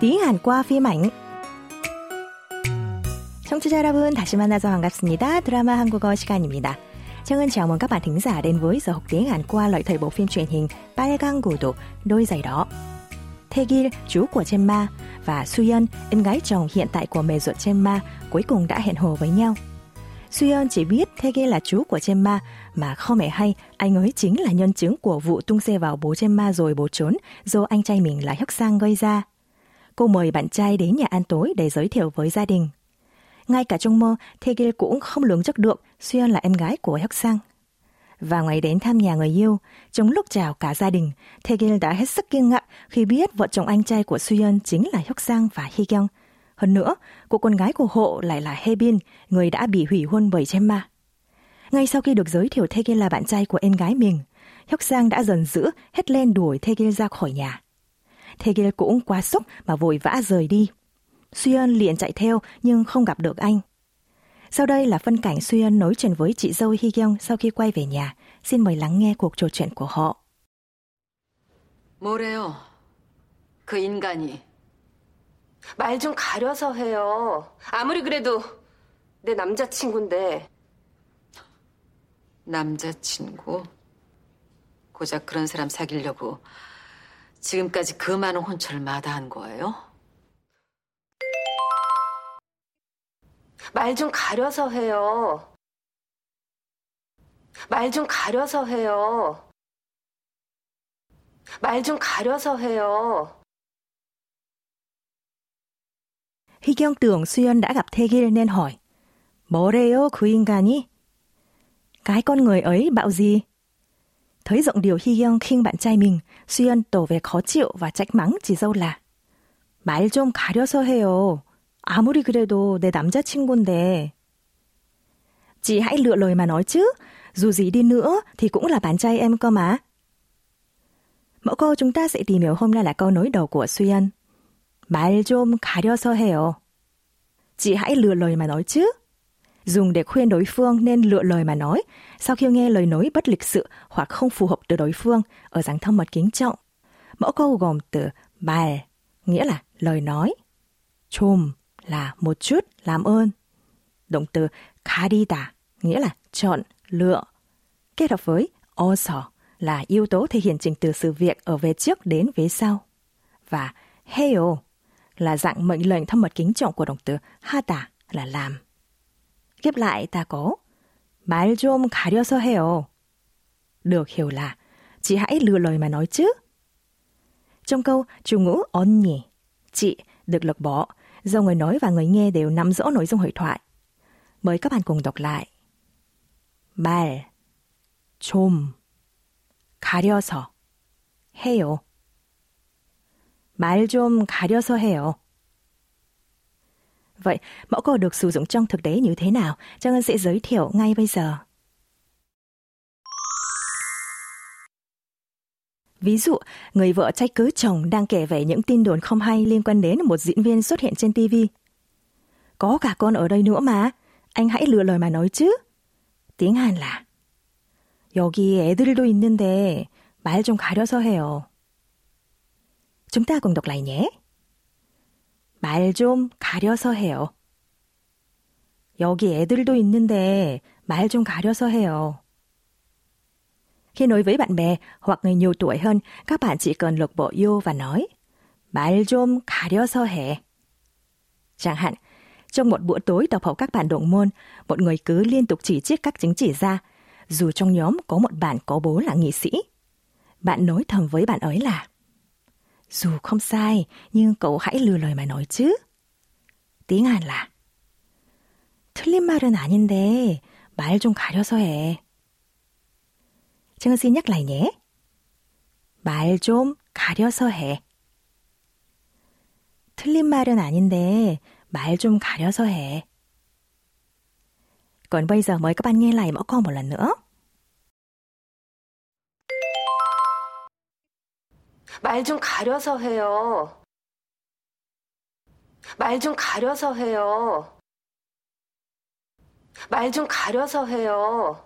tiếng Hàn qua phim ảnh. 청취자 여러분 다시 만나서 반갑습니다. 드라마 한국어 시간입니다. Chân chào mừng các bạn thính giả đến với giờ học tiếng Hàn qua lợi thời bộ phim truyền hình 빨간 구두, đôi giày đỏ. Taegil, chú của Chemma, và Suyeon, em gái chồng hiện tại của mẹ ruột Chemma, cuối cùng đã hẹn hò với nhau. Suyeon chỉ biết Taegil là chú của Chemma, mà không hề hay anh ấy chính là nhân chứng của vụ tung xe vào bố Chemma rồi bỏ trốn do anh trai mình là Hyuk Sang gây ra. Cô mời bạn trai đến nhà ăn tối để giới thiệu với gia đình. Ngay cả trong mơ, Taegil cũng không lường trước được Xuyên là em gái của Hyuk Sang. Và ngày đến thăm nhà người yêu, trong lúc chào cả gia đình, Taegil đã hết sức kinh ngạc khi biết vợ chồng anh trai của Xuyên chính là Hyuk Sang và Hee Kyung. Hơn nữa, cô con gái của hộ lại là hebin người đã bị hủy hôn bởi Chemma. Ngay sau khi được giới thiệu Taegil là bạn trai của em gái mình, Hyuk Sang đã dần dữ hết lên đuổi Taegil ra khỏi nhà. Taegil cũng quá sốc mà vội vã rời đi. Suyeon liền chạy theo nhưng không gặp được anh. Sau đây là phân cảnh Suyeon nói chuyện với chị dâu Hee Kyung sau khi quay về nhà. Xin mời lắng nghe cuộc trò chuyện của họ. 뭐래요? 그 인간이. 말 좀 가려서 해요. 아무리 그래도 내 남자친구인데. 남자친구? 고작 그런 사람 사귀려고 지금까지 그 많은 혼처를 마다한 거예요? 말 좀 가려서 해요. 말 좀 가려서 해요. 말 좀 가려서 해요. Kyung tưởng Suyeon đã 뭐래요 그 인간이? Cái con người ấy bạo gì? Thấy giọng điều Hy Kyung khinh bạn trai mình, Suyeon tỏ vẻ khó chịu và trách mắng chị dâu là 말 좀 가려서 해요. 아무리 그래도 내 남자친구인데. Chị hãy lựa lời mà nói chứ, dù gì đi nữa thì cũng là bạn trai em cơ mà. Mẫu câu chúng ta sẽ tìm hiểu hôm nay là câu nối đầu của Suyeon. 말 좀 가려서 해요. Chị hãy lựa lời mà nói chứ. dùng để khuyên đối phương nên lựa lời mà nói sau khi nghe lời nói bất lịch sự hoặc không phù hợp từ đối phương ở dạng thông mật kính trọng. Mẫu câu gồm từ bài, nghĩa là lời nói, chùm là một chút làm ơn, động từ kadita nghĩa là chọn, lựa, kết hợp với also là yếu tố thể hiện trình từ sự việc ở về trước đến về sau. Và heo là dạng mệnh lệnh thâm mật kính trọng của động từ hata là làm. Ghép lại ta có 말 좀 가려서 해요. Được hiểu là chị hãy lựa lời mà nói chứ. Trong câu chủ ngữ 언니, chị được lược bỏ do người nói và người nghe đều nắm rõ nội dung hội thoại. Mời các bạn cùng đọc lại. 말, 좀, 가려서, 해요. 말 좀 가려서 해요. Vậy, mẫu câu được sử dụng trong thực tế như thế nào? Trang Ngân sẽ giới thiệu ngay bây giờ. Ví dụ, người vợ trách cứ chồng đang kể về những tin đồn không hay liên quan đến một diễn viên xuất hiện trên TV. Có cả con ở đây nữa mà, anh hãy lựa lời mà nói chứ. Tiếng Hàn là 여기 애들도 있는데 말 좀 가려서 해요. Chúng ta cùng đọc lại nhé. 말 좀 가려서 해요. 여기 애들도 있는데 말 좀 가려서 해요. Khi nói với bạn bè hoặc người nhiều tuổi hơn, các bạn chỉ cần lục bộ vô và nói 말 좀 가려서 해. Chẳng hạn, trong một bữa tối tập hợp các bạn đồng môn, một người cứ liên tục chỉ trích các chứng chỉ ra, dù trong nhóm có một bạn có bố là nghị sĩ. Bạn nói thầm với bạn ấy là Dù không sai, nhưng cậu hãy lừa lời mà nói chứ. Tiếng Hàn là 틀린 말은 아닌데 말 좀 가려서 해. Trương xin nhắc lại nhé. 말 좀 가려서 해. 틀린 말은 아닌데 말 좀 가려서 해. Còn bây giờ mời các bạn nghe lại mẫu câu một lần nữa. 말 좀 가려서 해요. 말 좀 가려서 해요. 말 좀 가려서 해요.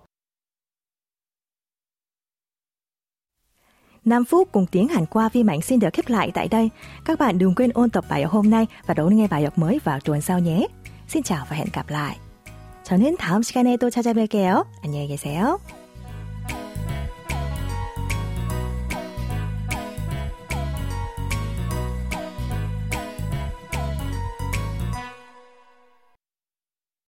5 phút cùng tiếng Hàn qua vi mạnh xin được khép lại tại đây. Các bạn đừng quên ôn tập bài học hôm nay và đón nghe bài học mới vào tuần sau nhé. Xin chào và hẹn gặp lại. 저는 다음 시간에 또 찾아뵐게요. 안녕히 계세요.